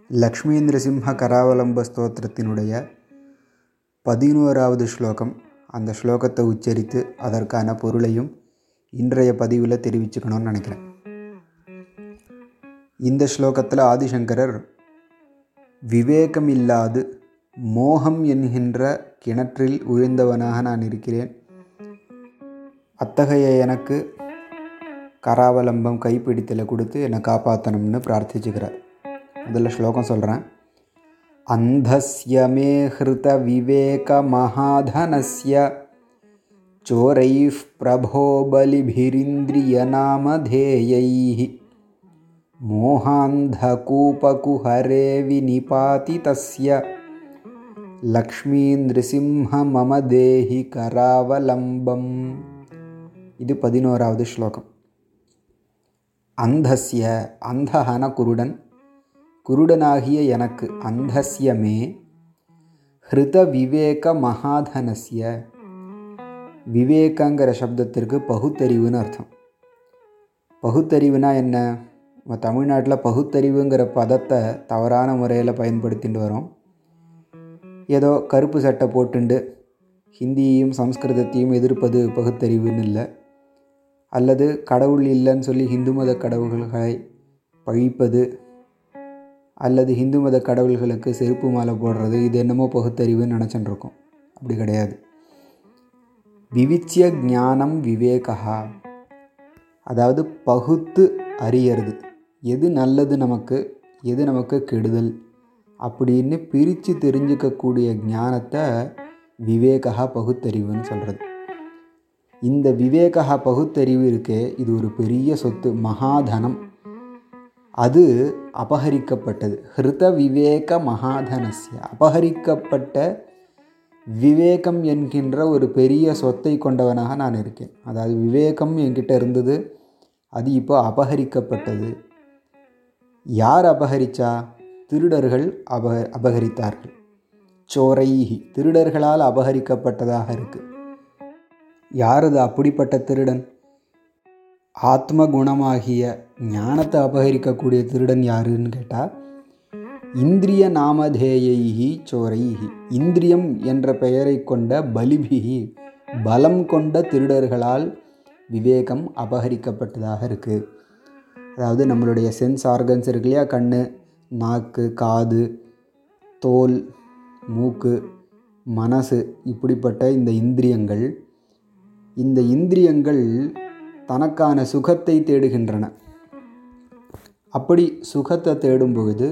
லக்ஷ்மீந்திர சிம்ஹ கராவலம்ப ஸ்தோத்திரத்தினுடைய பதினோராவது ஸ்லோகம். அந்த ஸ்லோகத்தை உச்சரித்து அதற்கான பொருளையும் இன்றைய பதிவில் தெரிவிச்சுக்கணும்னு நினைக்கிறேன். இந்த ஸ்லோகத்தில் ஆதிசங்கரர் விவேகம் இல்லாது மோகம் என்கின்ற கிணற்றில் உழுந்தவனாக நான் இருக்கிறேன். அத்தகைய எனக்கு கராவலம்பம் கைப்பிடித்தலை கொடுத்து என்னை காப்பாற்றணும்னு பிரார்த்திச்சுக்கிறார். முதல்ல ஸ்லோகம் சொல்கிறேன் அந்தஸ்ய மே ஹிருத விவேக மகாதனஸ்ய चोरैः प्रभो बलिभिरिन्द्रियनामधेयैः मोहान्धकूपकुहरे विनिपातितस्य லக்ஷ்மீந்திருசிம்ஹ மம தேஹி கராவலம்பம் இது பதினோராவது ஸ்லோகம் அந்தஸ்ய அந்தஹன குருடன் குருடனாகிய எனக்கு அந்தஸ்ய மே ஹிருத விவேக மகாதனஸ்ய. விவேகங்கிற சப்தத்திற்கு பகுத்தறிவுன்னு அர்த்தம். பகுத்தறிவுனா என்ன? நம்ம தமிழ்நாட்டில் பகுத்தறிவுங்கிற பதத்தை தவறான முறையில் பயன்படுத்திட்டு வரோம். ஏதோ கருப்பு சட்டை போட்டுண்டு ஹிந்தியையும் சம்ஸ்கிருதத்தையும் எதிர்ப்பது பகுத்தறிவுன்னு இல்லை. அல்லது கடவுள் இல்லைன்னு சொல்லி ஹிந்து மத கடவுள்களை பழிப்பது அல்லது ஹிந்து மத கடவுள்களுக்கு செருப்பு மாலை போடுறது இது என்னமோ பகுத்தறிவுன்னு நினச்சிட்டு இருக்கோம் அப்படி கிடையாது. விவிச்சிய ஞானம் விவேகா அதாவது பகுத்து அறியறது. எது நல்லது நமக்கு எது நமக்கு கெடுதல்? அப்படின்னு பிரித்து தெரிஞ்சுக்கக்கூடிய ஞானத்தை விவேகா பகுத்தறிவுன்னு சொல்கிறது இந்த விவேகா பகுத்தறிவு இருக்கே இது ஒரு பெரிய சொத்து மகாதனம். அது அபகரிக்கப்பட்டது. ஹிருத விவேக மகாதனசிய அபகரிக்கப்பட்ட விவேகம் என்கின்ற ஒரு பெரிய சொத்தை கொண்டவனாக நான் இருக்கேன். அதாவது விவேகம் என்கிட்ட இருந்தது அது இப்போ அபகரிக்கப்பட்டது. யார் அபகரிச்சா? திருடர்கள் அப அபகரித்தார்கள். சோரைஹி திருடர்களால் அபகரிக்கப்பட்டதாக இருக்குது யார் அது அப்படிப்பட்ட திருடன்? ஆத்ம குணமாகிய ஞானத்தை அபகரிக்கக்கூடிய திருடன் யாருன்னு கேட்டால் இந்திரிய நாமதேயைஹி சோரைஹி. இந்திரியம் என்ற பெயரை கொண்ட பலிபிகி பலம் கொண்ட திருடர்களால் விவேகம் அபகரிக்கப்பட்டதாக இருக்குது அதாவது நம்மளுடைய சென்ஸ் ஆர்கன்ஸ் இருக்கு இல்லையா? கண் நாக்கு காது தோல் மூக்கு மனசு இப்படிப்பட்ட இந்த இந்திரியங்கள். இந்த இந்திரியங்கள் தனக்கான சுகத்தை தேடுகின்றன. அப்படி சுகத்தை தேடும் பொழுது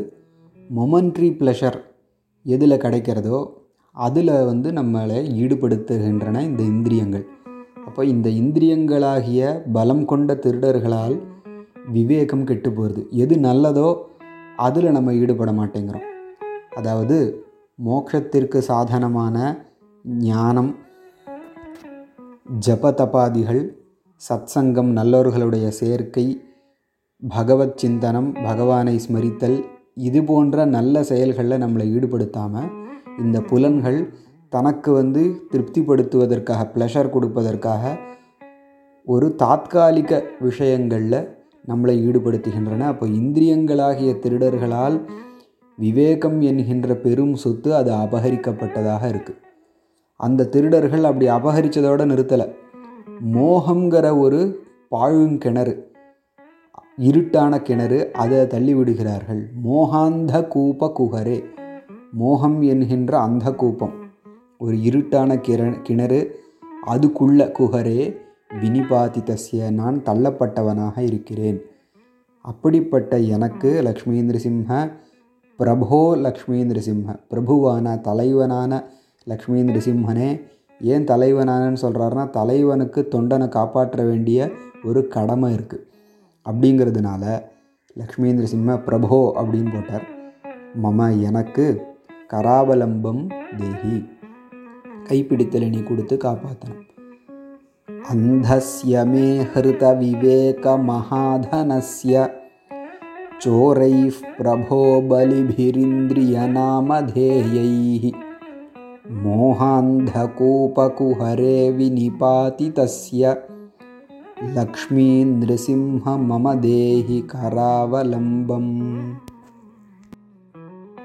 மொமெண்ட்ரி ப்ளஷர் எதில் கிடைக்கிறதோ அதில் வந்து நம்மளை ஈடுபடுத்துகின்றன இந்த இந்திரியங்கள். அப்போ இந்த இந்திரியங்களாகிய பலம் கொண்ட திருடர்களால் விவேகம் கெட்டு போகிறது எது நல்லதோ அதில் நம்ம ஈடுபட மாட்டேங்கிறோம். அதாவது மோட்சத்திற்கு சாதனமான ஞானம் ஜப தபாதிகள் சத்சங்கம் நல்லவர்களுடைய சேர்க்கை பகவத் சிந்தனம் பகவானை ஸ்மரித்தல் இது போன்ற நல்ல செயல்களில் நம்மளை ஈடுபடுத்தாமல் இந்த புலன்கள் தனக்கு வந்து திருப்திப்படுத்துவதற்காக ப்ளஷர் கொடுப்பதற்காக ஒரு தாத்காலிக விஷயங்களில் நம்மளை ஈடுபடுத்துகின்றன. அப்போ இந்திரியங்களாகிய திருடர்களால் விவேகம் என்கின்ற பெரும் சொத்து அது அபகரிக்கப்பட்டதாக இருக்குது அந்த திருடர்கள் அப்படி அபகரித்ததோடு நிறுத்தலை. மோகங்கிற ஒரு பாழுங்கிணறு இருட்டான கிணறு அதை தள்ளிவிடுகிறார்கள். மோகாந்த கூப குகரே மோகம் என்கின்ற அந்த கூப்பம் ஒரு இருட்டான கிர கிணறு அதுக்குள்ள குகரே வினிபாதித்தஸ்ய நான் தள்ளப்பட்டவனாக இருக்கிறேன். அப்படிப்பட்ட எனக்கு லக்ஷ்மேந்திர சிம்ஹ பிரபோ லக்ஷ்மேந்திர சிம்ஹ பிரபுவான தலைவனான லக்ஷ்மேந்திர சிம்ஹனே ஏன் தலைவனானன்னு சொல்கிறாருன்னா தலைவனுக்கு தொண்டனை காப்பாற்ற வேண்டிய ஒரு கடமை இருக்குது அப்படிங்கிறதுனால லக்ஷ்மீந்திர சிம்ம பிரபோ அப்படின்னு போட்டார் மம எனக்கு கராவலம்பம் தேகி கைப்பிடித்தலை நீ கொடுத்து காப்பாற்றணும் அந்தஸ்ய மே ஹிருத விவேக மகாதனஸ்ய चोरैः प्रभो बलिभिरिन्द्रियनामधेयैः मोहान्धकूपकुहरे विनिपातितस्य लक्ष्मीनृसिंह मम देहि करावलम्बम्।